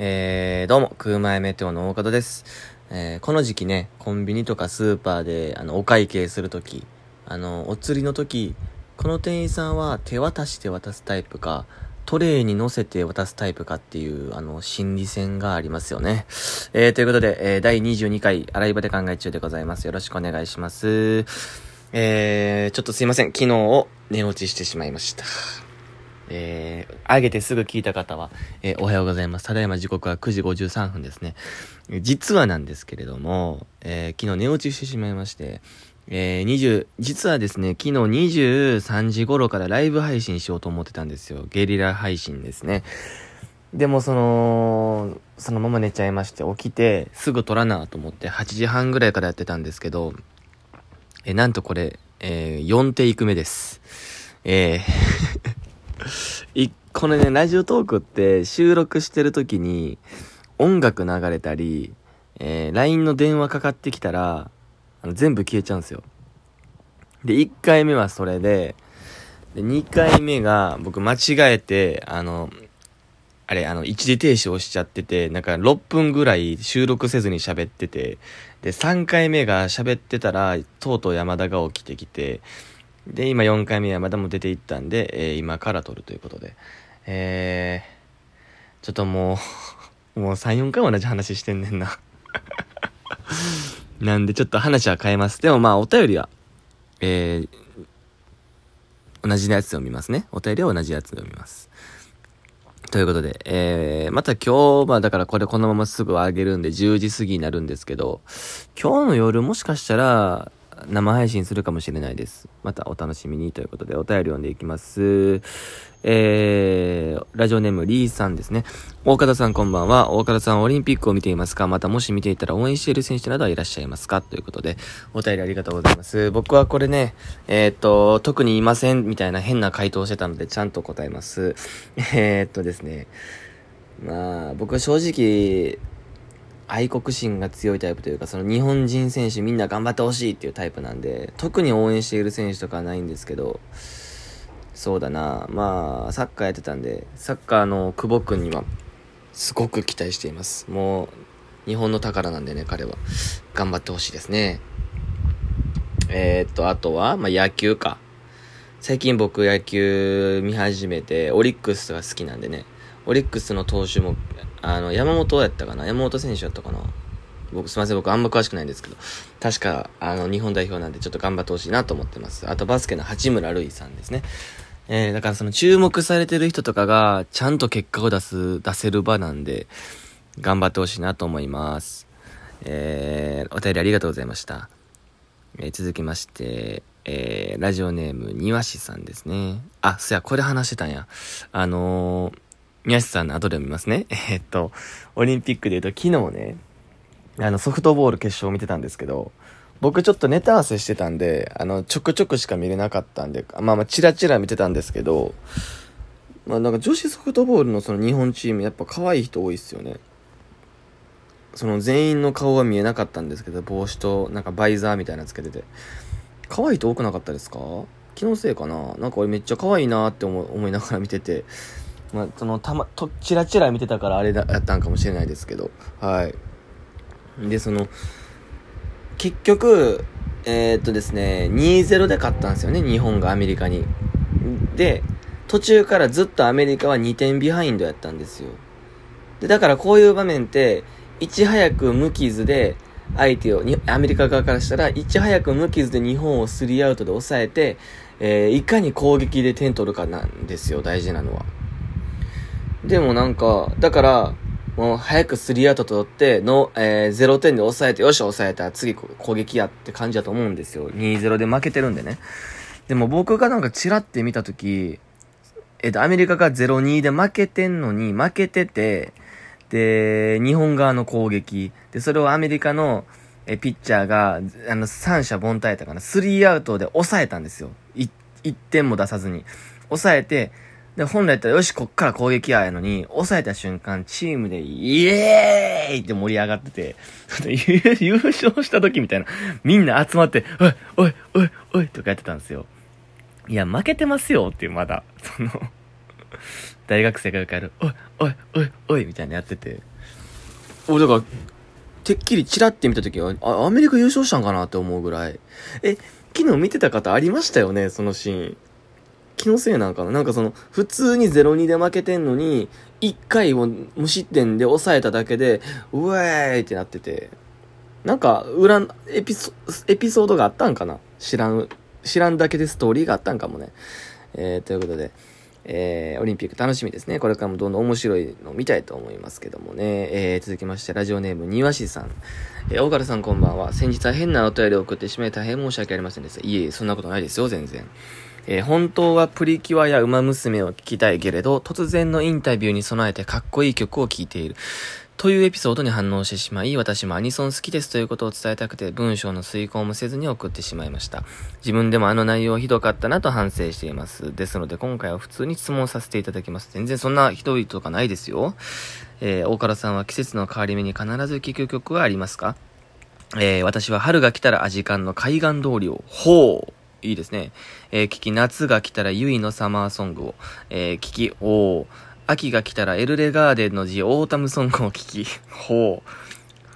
えー、どうも、空前メテオの大門です。えー、この時期ね、コンビニとかスーパーで、あの、お会計するとき、あの、お釣りのとき、この店員さんは手渡して渡すタイプか、トレイに乗せて渡すタイプかっていう、あの、心理戦がありますよね。えー、ということで、えー、第22回、洗い場で考え中でございます。よろしくお願いします。えー、ちょっとすいません。昨日を寝落ちしてしまいました。えー、上げてすぐ聞いた方は、えー、おはようございます。ただいま時刻は9時53分ですね。実はなんですけれども、えー、昨日寝落ちしてしまいまして、えー、20、実はですね、昨日23時頃からライブ配信しようと思ってたんですよ。ゲリラ配信ですね。でもその、そのまま寝ちゃいまして、起きてすぐ撮らなと思って8時半ぐらいからやってたんですけど、えー、なんとこれ、えー、4テイク目です。えーい、このね、ラジオトークって収録してる時に音楽流れたり、えー、LINE の電話かかってきたら、あの全部消えちゃうんですよ。で、1回目はそれで、で、2回目が僕間違えて、あの、あれ、あの、一時停止をしちゃってて、なんか6分ぐらい収録せずに喋ってて、で、3回目が喋ってたら、とうとう山田が起きてきて、で、今4回目はまだも出ていったんで、えー、今から撮るということで。えー、ちょっともう もう3、4回同じ話してんねんな なんでちょっと話は変えます。でもまあお便りは、えー、同じやつを見ますね。お便りは同じやつを読みます。ということで、えー、また今日、まあだからこれこのまますぐ上げるんで10時過ぎになるんですけど、今日の夜もしかしたら、生配信するかもしれないです。またお楽しみにということでお便り読んでいきます。えー、ラジオネームリーさんですね。大方さんこんばんは。大方さんオリンピックを見ていますか？またもし見ていたら応援している選手などはいらっしゃいますか？ということで、お便りありがとうございます。僕はこれね、えー、っと、特にいませんみたいな変な回答をしてたのでちゃんと答えます。えー、っとですね。まあ、僕は正直、愛国心が強いタイプというか、その日本人選手みんな頑張ってほしいっていうタイプなんで、特に応援している選手とかはないんですけど、そうだな、まあ、サッカーやってたんで、サッカーの久保君には、すごく期待しています。もう、日本の宝なんでね、彼は。頑張ってほしいですね。えー、っと、あとは、まあ、野球か。最近僕野球見始めて、オリックスが好きなんでね、オリックスの投手もあの、山本やったかな？山本選手やったかな？僕、すいません、僕あんま詳しくないんですけど、確か、あの、日本代表なんでちょっと頑張ってほしいなと思ってます。あと、バスケの八村塁さんですね。えー、だからその注目されてる人とかが、ちゃんと結果を出す、出せる場なんで、頑張ってほしいなと思います。えー、お便りありがとうございました。えー、続きまして、えー、ラジオネーム、庭師さんですね。あ、そや、これ話してたんや。あのー、宮下さんの後で見ますね。え、っと、オリンピックで言うと昨日ね、あのソフトボール決勝を見てたんですけど、僕ちょっとネタ合わせしてたんで、あの、ちょくちょくしか見れなかったんで、まあまあ、チラチラ見てたんですけど、まあなんか女子ソフトボールのその日本チーム、やっぱ可愛い人多いっすよね。その全員の顔は見えなかったんですけど、帽子となんかバイザーみたいなつけてて。可愛い人多くなかったですか？気のせいかな？なんか俺めっちゃ可愛いなって思いながら見てて、まあ、その、たま、と、ちらちら見てたからあれだ、やったんかもしれないですけど、はい。で、その、結局、えー、っとですね、2-0で勝ったんですよね、日本がアメリカに。で、途中からずっとアメリカは2点ビハインドやったんですよ。で、だからこういう場面って、いち早く無傷で、相手を、アメリカ側からしたら、いち早く無傷で日本をスリーアウトで抑えて、えー、いかに攻撃で点取るかなんですよ、大事なのは。でもなんか、だから、もう早くスリーアウト取って、の、えー、0点で抑えて、よし、抑えた次攻撃やって感じだと思うんですよ。2-0で負けてるんでね。でも僕がなんかチラって見たとき、えっ、と、アメリカが0-2で負けてんのに、負けてて、で、日本側の攻撃。で、それをアメリカの、え、ピッチャーが、あの、三者凡退やったかな。スリーアウトで抑えたんですよ。1点も出さずに。抑えて、で、本来やったらよし、こっから攻撃ややのに、抑えた瞬間、チームでイエーイって盛り上がってて、優勝した時みたいな、みんな集まって、おい、おい、おい、おい、とかやってたんですよ。いや、負けてますよっていう、まだ。その大学生がよくやる、おい、おい、おい、おい、みたいなやってて。俺、だから、てっきりチラって見た時は、あ、アメリカ優勝したんかなって思うぐらい。え、昨日見てた方ありましたよね、そのシーン。気のせいなんかな？なんかその、普通に0-2で負けてんのに、1回を無失点で抑えただけで、うえーいってなってて。なんか、裏、エピソ、エピソードがあったんかな？知らん、知らんだけでストーリーがあったんかもね。えー、ということで、えー、オリンピック楽しみですね。これからもどんどん面白いの見たいと思いますけどもね。えー、続きまして、ラジオネーム、庭師さん。えー、大原さんこんばんは。先日は変なお便りを送ってしまい大変申し訳ありませんでした。いえいえ、そんなことないですよ、全然。えー、本当はプリキュアや馬娘を聞きたいけれど、突然のインタビューに備えてかっこいい曲を聴いている。というエピソードに反応してしまい、私もアニソン好きですということを伝えたくて、文章の遂行もせずに送ってしまいました。自分でもあの内容はひどかったなと反省しています。ですので、今回は普通に質問させていただきます。全然そんなひどいとかないですよ。えー、大唐さんは季節の変わり目に必ず聴く曲はありますか？えー、私は春が来たらアジカンの海岸通りを、ほういいですね。えー、聞き、夏が来たら YUI の Summer Song を、えー、聞き、おー、秋が来たらエルレガーデンの The Autumn Song を聞き、ほう。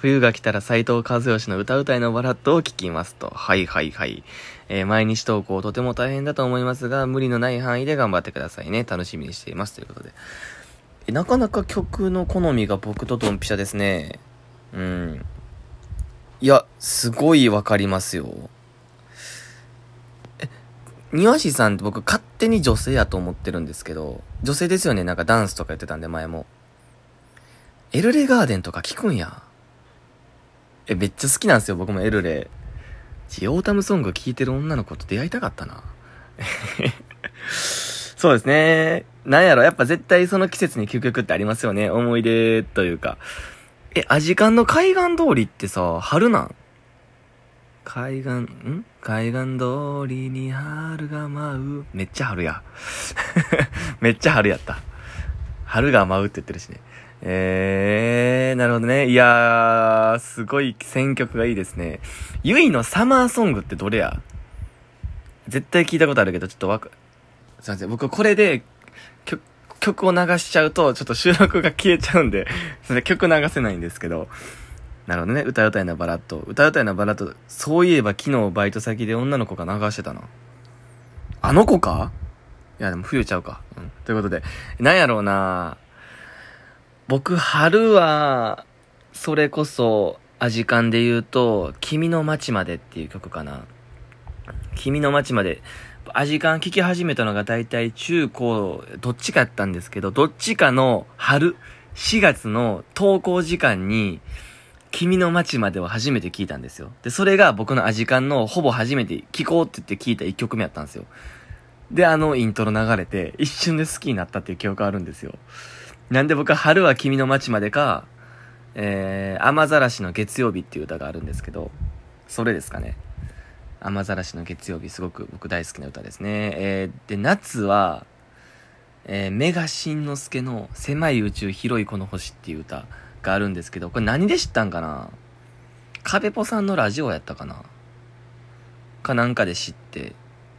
冬が来たら斎藤和義の歌うたいのバラッドを聞きますと。はいはいはい。えー、毎日投稿とても大変だと思いますが、無理のない範囲で頑張ってくださいね。楽しみにしています。ということで。えなかなか曲の好みが僕とドンピシャですね。うん。いや、すごいわかりますよ。庭師さんって僕勝手に女性やと思ってるんですけど、女性ですよね、なんかダンスとかやってたんで前も。エルレガーデンとか聞くんや。え、めっちゃ好きなんですよ、僕もエルレ。ジオータムソング聴いてる女の子と出会いたかったな。そうですね。なんやろ、やっぱ絶対その季節に聴く曲ってありますよね。思い出というか。え、アジカンの海岸通りってさ、春なん？海岸、ん？海岸通りに春が舞う。めっちゃ春や。めっちゃ春やった。春が舞うって言ってるしね。えー、なるほどね。いやー、すごい選曲がいいですね。ゆいのサマーソングってどれや？絶対聞いたことあるけど、ちょっとわか、すいません。僕これで曲、曲を流しちゃうと、ちょっと収録が消えちゃうんで、それ曲流せないんですけど、なるほどね。歌うたいなバラッド。歌うたいなバラッド。そういえば昨日バイト先で女の子が流してたな。あの子か？いや、でも冬ちゃうか。うん。ということで。なんやろうな僕、春は、それこそ、アジカンで言うと、君の街までっていう曲かな。君の街まで。アジカン聴き始めたのが大体中高、どっちかやったんですけど、どっちかの春、4月の登校時間に、君の街までは初めて聞いたんですよ。で、それが僕のアジカンのほぼ初めて聴こうって言って聞いた1曲目やったんですよ。で、あのイントロ流れて、一瞬で好きになったっていう記憶があるんですよ。なんで僕は春は君の街までか、えー、雨ざらしの月曜日っていう歌があるんですけど、それですかね。雨ざらしの月曜日すごく僕大好きな歌ですね。えー、で、夏は、えー、メガシンのすけの狭い宇宙広いこの星っていう歌。があるんですけど、これ何で知ったんかな？カベポさんのラジオやったかな？かなんかで知って、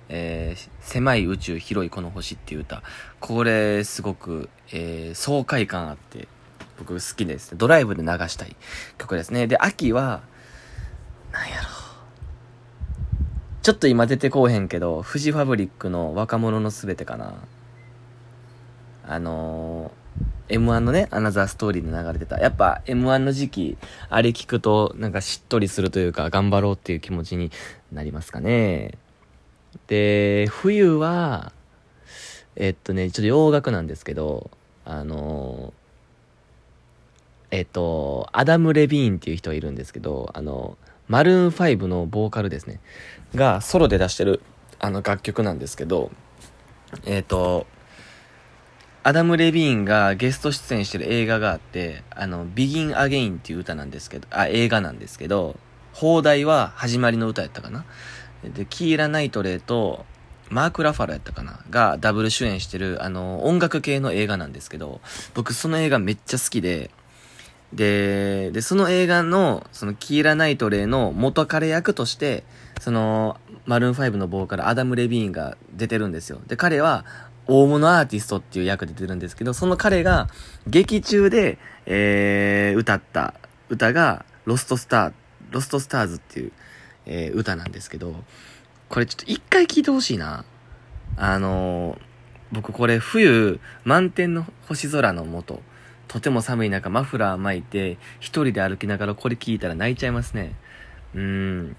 えー、狭い宇宙広いこの星っていう歌。これすごく、えー、爽快感あって、僕好きですね。ドライブで流したい曲ですね。で、秋は、なんやろちょっと今出てこうへんけど、フジファブリックの若者のすべてかな。あの M1 のね、アナザーストーリーで流れてた。やっぱ M1 の時期、あれ聞くとなんかしっとりするというか、頑張ろうっていう気持ちになりますかね。で、冬は、えっとね、ちょっと洋楽なんですけど、あのえっと、アダム・レビーンっていう人がいるんですけど、あの、マルーン5のボーカルですね。が、ソロで出してる、あの楽曲なんですけど、えっと、アダム・レビーンがゲスト出演してる映画があって、あの、ビギン・アゲインっていう歌なんですけど、あ、映画なんですけど、放題は始まりの歌やったかな？で、キーラ・ナイトレイと、マーク・ラファロやったかな？がダブル主演してる、あの、音楽系の映画なんですけど、僕その映画めっちゃ好きで、で、で、その映画の、そのキーラ・ナイトレイの元彼役として、その、マルーン5のボーカル、アダム・レビーンが出てるんですよ。で、彼は、大物アーティストっていう役で出るんですけど、その彼が劇中で、えー、歌った歌が、ロストスター、ロストスターズっていう、えー、歌なんですけど、これちょっと一回聞いてほしいな。あのー、僕これ冬、満天の星空の下、とても寒い中マフラー巻いて、一人で歩きながらこれ聞いたら泣いちゃいますね。うん。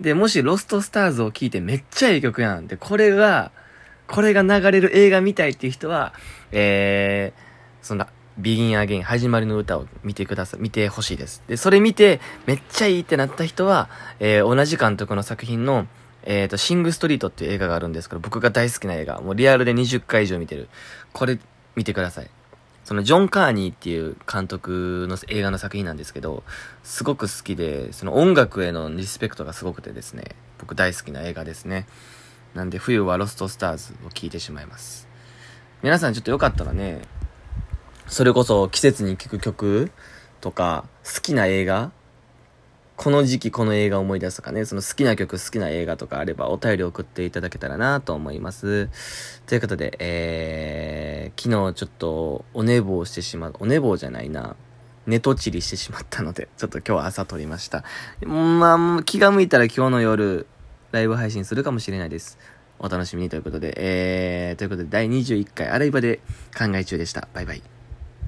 で、もしロストスターズを聞いてめっちゃいい曲やん。で、これが、これが流れる映画見たいっていう人は、えー、そんな、ビギンアゲイン、始まりの歌を見てください、見てほしいです。で、それ見て、めっちゃいいってなった人は、えー、同じ監督の作品の、えっ、ー、と、シングストリートっていう映画があるんですけど、僕が大好きな映画、もうリアルで20回以上見てる。これ、見てください。そのジョン・カーニーっていう監督の映画の作品なんですけど、すごく好きで、その音楽へのリスペクトがすごくてですね、僕大好きな映画ですね。なんで冬はロストスターズを聴いてしまいます。皆さんちょっとよかったらね、それこそ季節に聴く曲とか、好きな映画この時期この映画思い出すとかね、その好きな曲好きな映画とかあればお便り送っていただけたらなと思います。ということで、えー、昨日ちょっとお寝坊してしまう、お寝坊じゃないな。寝とちりしてしまったので、ちょっと今日は朝撮りました。まあ、気が向いたら今日の夜、ライブ配信するかもしれないです。お楽しみにということで、えー、ということで第21回アライバで考え中でした。バイバイ。